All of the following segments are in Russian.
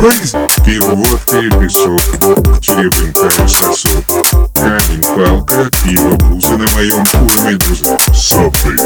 crazy Пиво, водка и песок Черепенькая сосок Камень, палка, пиво, буза На моем уровне медуза Сопли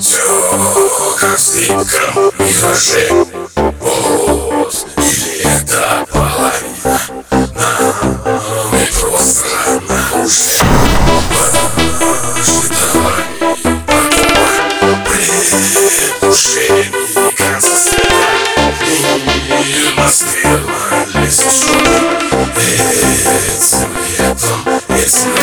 Все как в слипком мираже です。